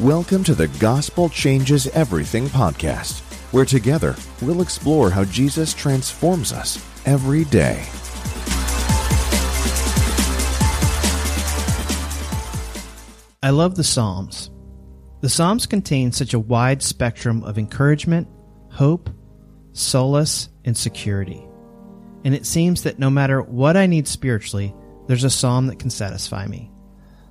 Welcome to the Gospel Changes Everything podcast, where together we'll explore how Jesus transforms us every day. I love the Psalms. The Psalms contain such a wide spectrum of encouragement, hope, solace, and security. And it seems that no matter what I need spiritually, there's a psalm that can satisfy me.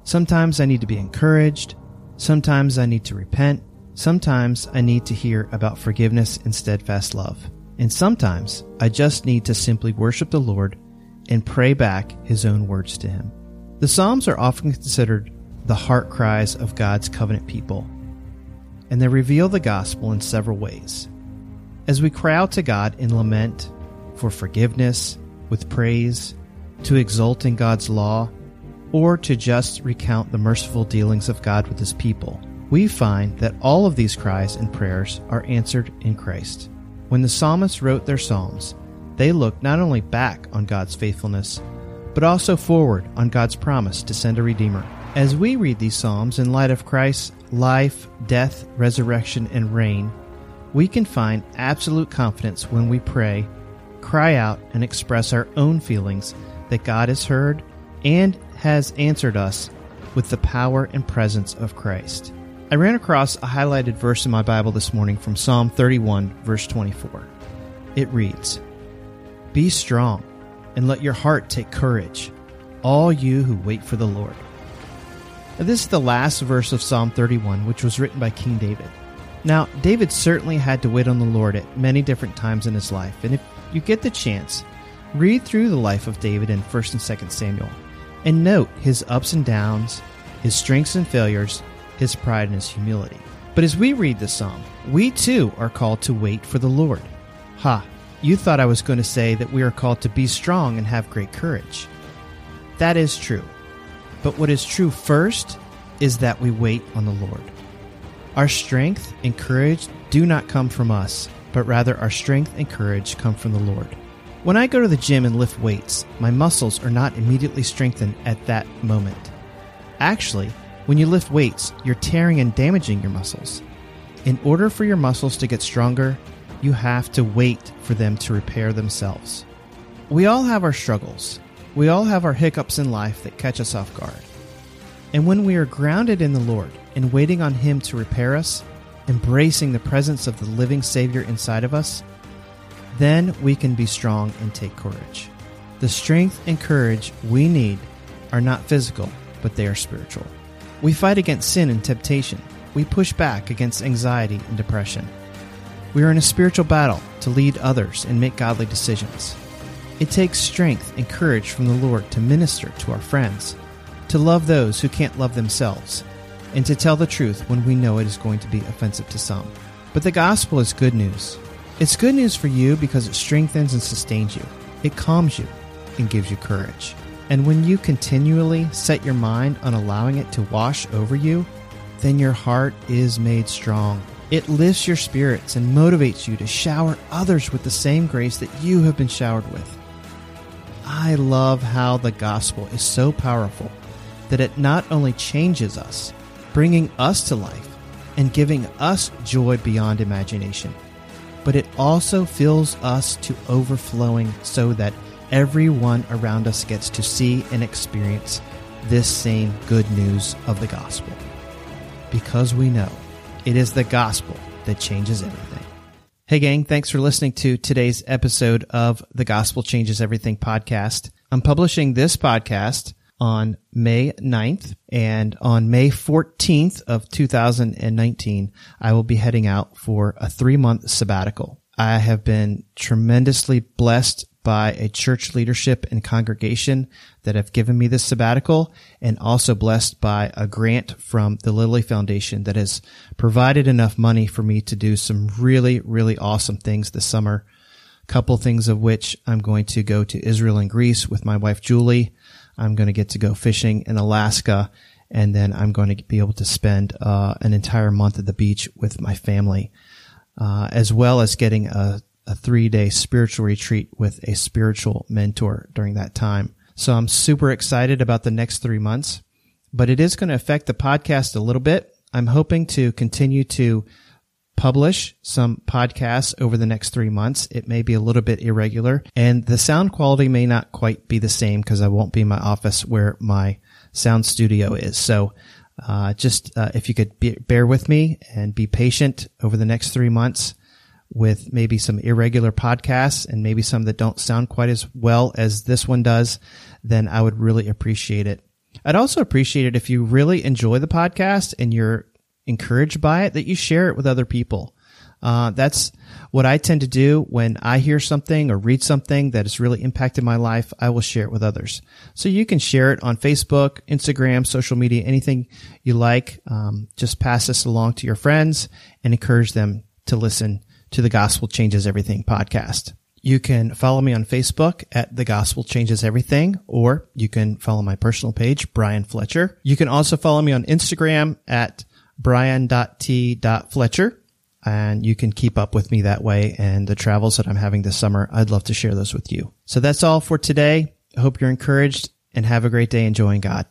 Sometimes I need to be encouraged, Sometimes I need to repent. Sometimes I need to hear about forgiveness and steadfast love. And sometimes I just need to simply worship the Lord and pray back His own words to Him. The Psalms are often considered the heart cries of God's covenant people, and they reveal the gospel in several ways. As we cry out to God in lament for forgiveness, with praise, to exult in God's law, or to just recount the merciful dealings of God with his people. We find that all of these cries and prayers are answered in Christ. When the psalmists wrote their psalms, they looked not only back on God's faithfulness, but also forward on God's promise to send a Redeemer. As we read these psalms in light of Christ's life, death, resurrection, and reign, we can find absolute confidence when we pray, cry out, and express our own feelings that God has heard and has answered us with the power and presence of Christ. I ran across a highlighted verse in my Bible this morning from Psalm 31, verse 24. It reads, Be strong and let your heart take courage, all you who wait for the Lord. Now, this is the last verse of Psalm 31, which was written by King David. Now, David certainly had to wait on the Lord at many different times in his life, and if you get the chance, read through the life of David in 1st and 2nd Samuel and note his ups and downs, his strengths and failures, his pride and his humility. But as we read this psalm, we too are called to wait for the Lord. Ha, you thought I was going to say that we are called to be strong and have great courage. That is true. But what is true first is that we wait on the Lord. Our strength and courage do not come from us, but rather our strength and courage come from the Lord. When I go to the gym and lift weights, my muscles are not immediately strengthened at that moment. Actually, when you lift weights, you're tearing and damaging your muscles. In order for your muscles to get stronger, you have to wait for them to repair themselves. We all have our struggles. We all have our hiccups in life that catch us off guard. And when we are grounded in the Lord and waiting on Him to repair us, embracing the presence of the living Savior inside of us, then we can be strong and take courage. The strength and courage we need are not physical, but they are spiritual. We fight against sin and temptation. We push back against anxiety and depression. We are in a spiritual battle to lead others and make godly decisions. It takes strength and courage from the Lord to minister to our friends, to love those who can't love themselves, and to tell the truth when we know it is going to be offensive to some. But the gospel is good news. It's good news for you because it strengthens and sustains you. It calms you and gives you courage. And when you continually set your mind on allowing it to wash over you, then your heart is made strong. It lifts your spirits and motivates you to shower others with the same grace that you have been showered with. I love how the gospel is so powerful that it not only changes us, bringing us to life and giving us joy beyond imagination but it also fills us to overflowing so that everyone around us gets to see and experience this same good news of the gospel. Because we know it is the gospel that changes everything. Hey, gang, thanks for listening to today's episode of the Gospel Changes Everything podcast. I'm publishing this podcast on May 9th and on May 14th of 2019, I will be heading out for a three month sabbatical. I have been tremendously blessed by a church leadership and congregation that have given me this sabbatical and also blessed by a grant from the Lilly Foundation that has provided enough money for me to do some really, really awesome things this summer. Couple things of which I'm going to go to Israel and Greece with my wife Julie. I'm going to get to go fishing in Alaska, and then I'm going to be able to spend uh, an entire month at the beach with my family, uh, as well as getting a, a three day spiritual retreat with a spiritual mentor during that time. So I'm super excited about the next three months, but it is going to affect the podcast a little bit. I'm hoping to continue to publish some podcasts over the next three months. It may be a little bit irregular and the sound quality may not quite be the same because I won't be in my office where my sound studio is. So, uh, just, uh, if you could be, bear with me and be patient over the next three months with maybe some irregular podcasts and maybe some that don't sound quite as well as this one does, then I would really appreciate it. I'd also appreciate it if you really enjoy the podcast and you're encouraged by it, that you share it with other people. Uh, that's what I tend to do when I hear something or read something that has really impacted my life. I will share it with others. So you can share it on Facebook, Instagram, social media, anything you like. Um, just pass this along to your friends and encourage them to listen to the Gospel Changes Everything podcast. You can follow me on Facebook at The Gospel Changes Everything, or you can follow my personal page, Brian Fletcher. You can also follow me on Instagram at brian.t.fletcher, and you can keep up with me that way and the travels that I'm having this summer. I'd love to share those with you. So that's all for today. I hope you're encouraged and have a great day enjoying God.